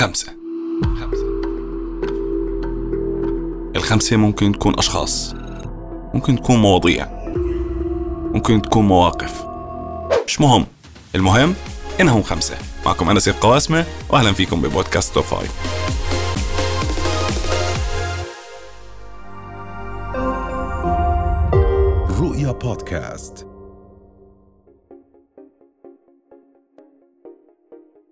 خمسة. الخمسة ممكن تكون أشخاص ممكن تكون مواضيع ممكن تكون مواقف. مش مهم. المهم إنهم خمسة. معكم أنس القواسمة وأهلا فيكم ببودكاست توب فايف. رؤيا بودكاست.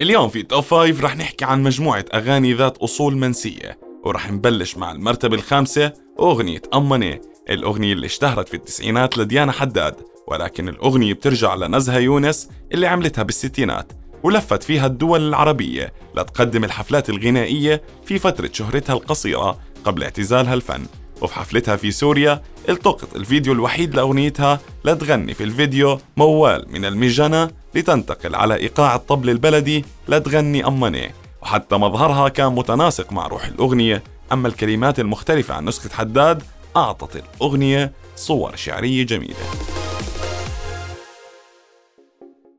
اليوم في Top Five رح نحكي عن مجموعة أغاني ذات أصول منسية ورح نبلش مع المرتبة الخامسة أغنية أماني الأغنية اللي اشتهرت في التسعينات لديانا حداد ولكن الأغنية بترجع لنزهة يونس اللي عملتها بالستينات ولفت فيها الدول العربية لتقدم الحفلات الغنائية في فترة شهرتها القصيرة قبل اعتزالها الفن. وفي حفلتها في سوريا التقط الفيديو الوحيد لأغنيتها لتغني في الفيديو موال من الميجانا لتنتقل على إيقاع الطبل البلدي لتغني أمني وحتى مظهرها كان متناسق مع روح الأغنية. أما الكلمات المختلفة عن نسخة حداد أعطت الأغنية صور شعرية جميلة.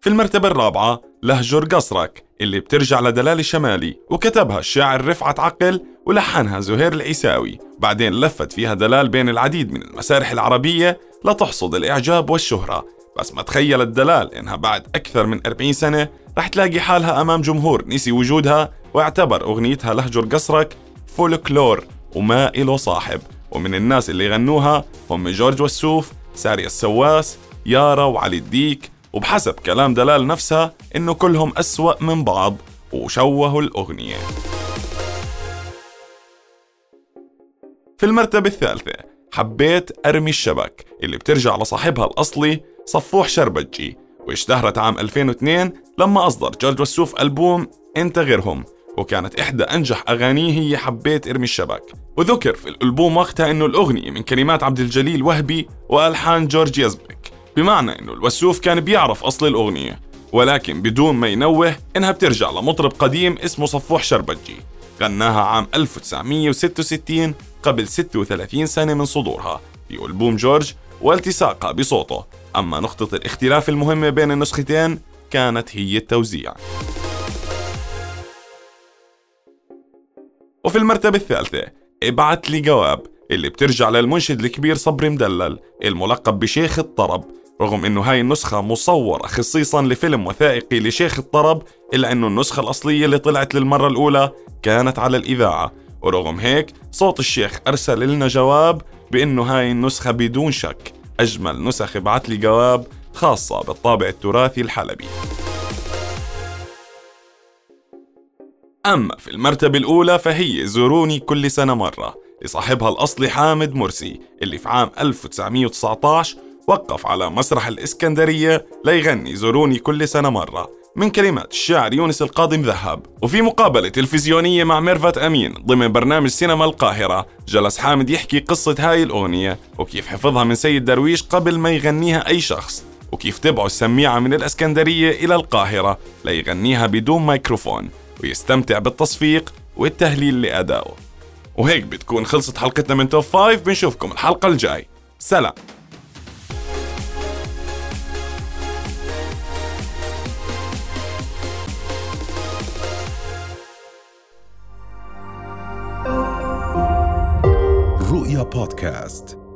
في المرتبة الرابعة لهجر قصرك اللي بترجع لدلال الشمالي وكتبها الشاعر رفعت عقل ولحنها زهير العيساوي. بعدين لفت فيها دلال بين العديد من المسارح العربية لتحصد الإعجاب والشهرة. بس ما تخيلت دلال إنها بعد أكثر من 40 سنة رح تلاقي حالها أمام جمهور نسي وجودها واعتبر أغنيتها لهجر قصرك فولكلور وما إله صاحب ومن الناس اللي غنوها هم جورج وسوف ساري السواس يارا وعلي الديك. وبحسب كلام دلال نفسها إنه كلهم أسوأ من بعض وشوهوا الأغنية. في المرتبة الثالثة حبيت أرمي الشبك اللي بترجع لصاحبها الأصلي صفوح شربجي واشتهرت عام 2002 لما أصدر جورج وسوف ألبوم أنت غيرهم وكانت إحدى أنجح أغانيه هي حبيت إرمي الشبك. وذكر في الألبوم وقتها أنه الأغنية من كلمات عبد الجليل وهبي وألحان جورج يزبك بمعنى أنه الوسوف كان بيعرف أصل الأغنية ولكن بدون ما ينوه إنها بترجع لمطرب قديم اسمه صفوح شربجي غناها عام 1966 قبل 36 سنة من صدورها في ألبوم جورج والتصاقها بصوته. أما نقطة الاختلاف المهمة بين النسختين كانت هي التوزيع. وفي المرتبة الثالثة ابعت لي جواب اللي بترجع للمنشد الكبير صبري مدلل الملقب بشيخ الطرب رغم إنه هاي النسخة مصورة خصيصا لفيلم وثائقي لشيخ الطرب إلا إنه النسخة الأصلية اللي طلعت للمرة الأولى كانت على الإذاعة. ورغم هيك صوت الشيخ أرسل لنا جواب بأنه هاي النسخة بدون شك أجمل نسخ ابعت لي جواب خاصة بالطابع التراثي الحلبي. أما في المرتبة الأولى فهي زوروني كل سنة مرة لصاحبها الأصلي حامد مرسي اللي في عام 1919 وقف على مسرح الإسكندرية ليغني زوروني كل سنة مرة. من كلمات الشاعر يونس القاضي ذهب وفي مقابلة تلفزيونية مع ميرفت أمين ضمن برنامج سينما القاهرة جلس حامد يحكي قصة هاي الأغنية وكيف حفظها من سيد درويش قبل ما يغنيها أي شخص وكيف تبعوا السميعة من الإسكندرية إلى القاهرة ليغنيها بدون ميكروفون ويستمتع بالتصفيق والتهليل لأدائه. وهيك بتكون خلصت حلقتنا من Top Five بنشوفكم الحلقة الجاي. سلام. رؤيا بودكاست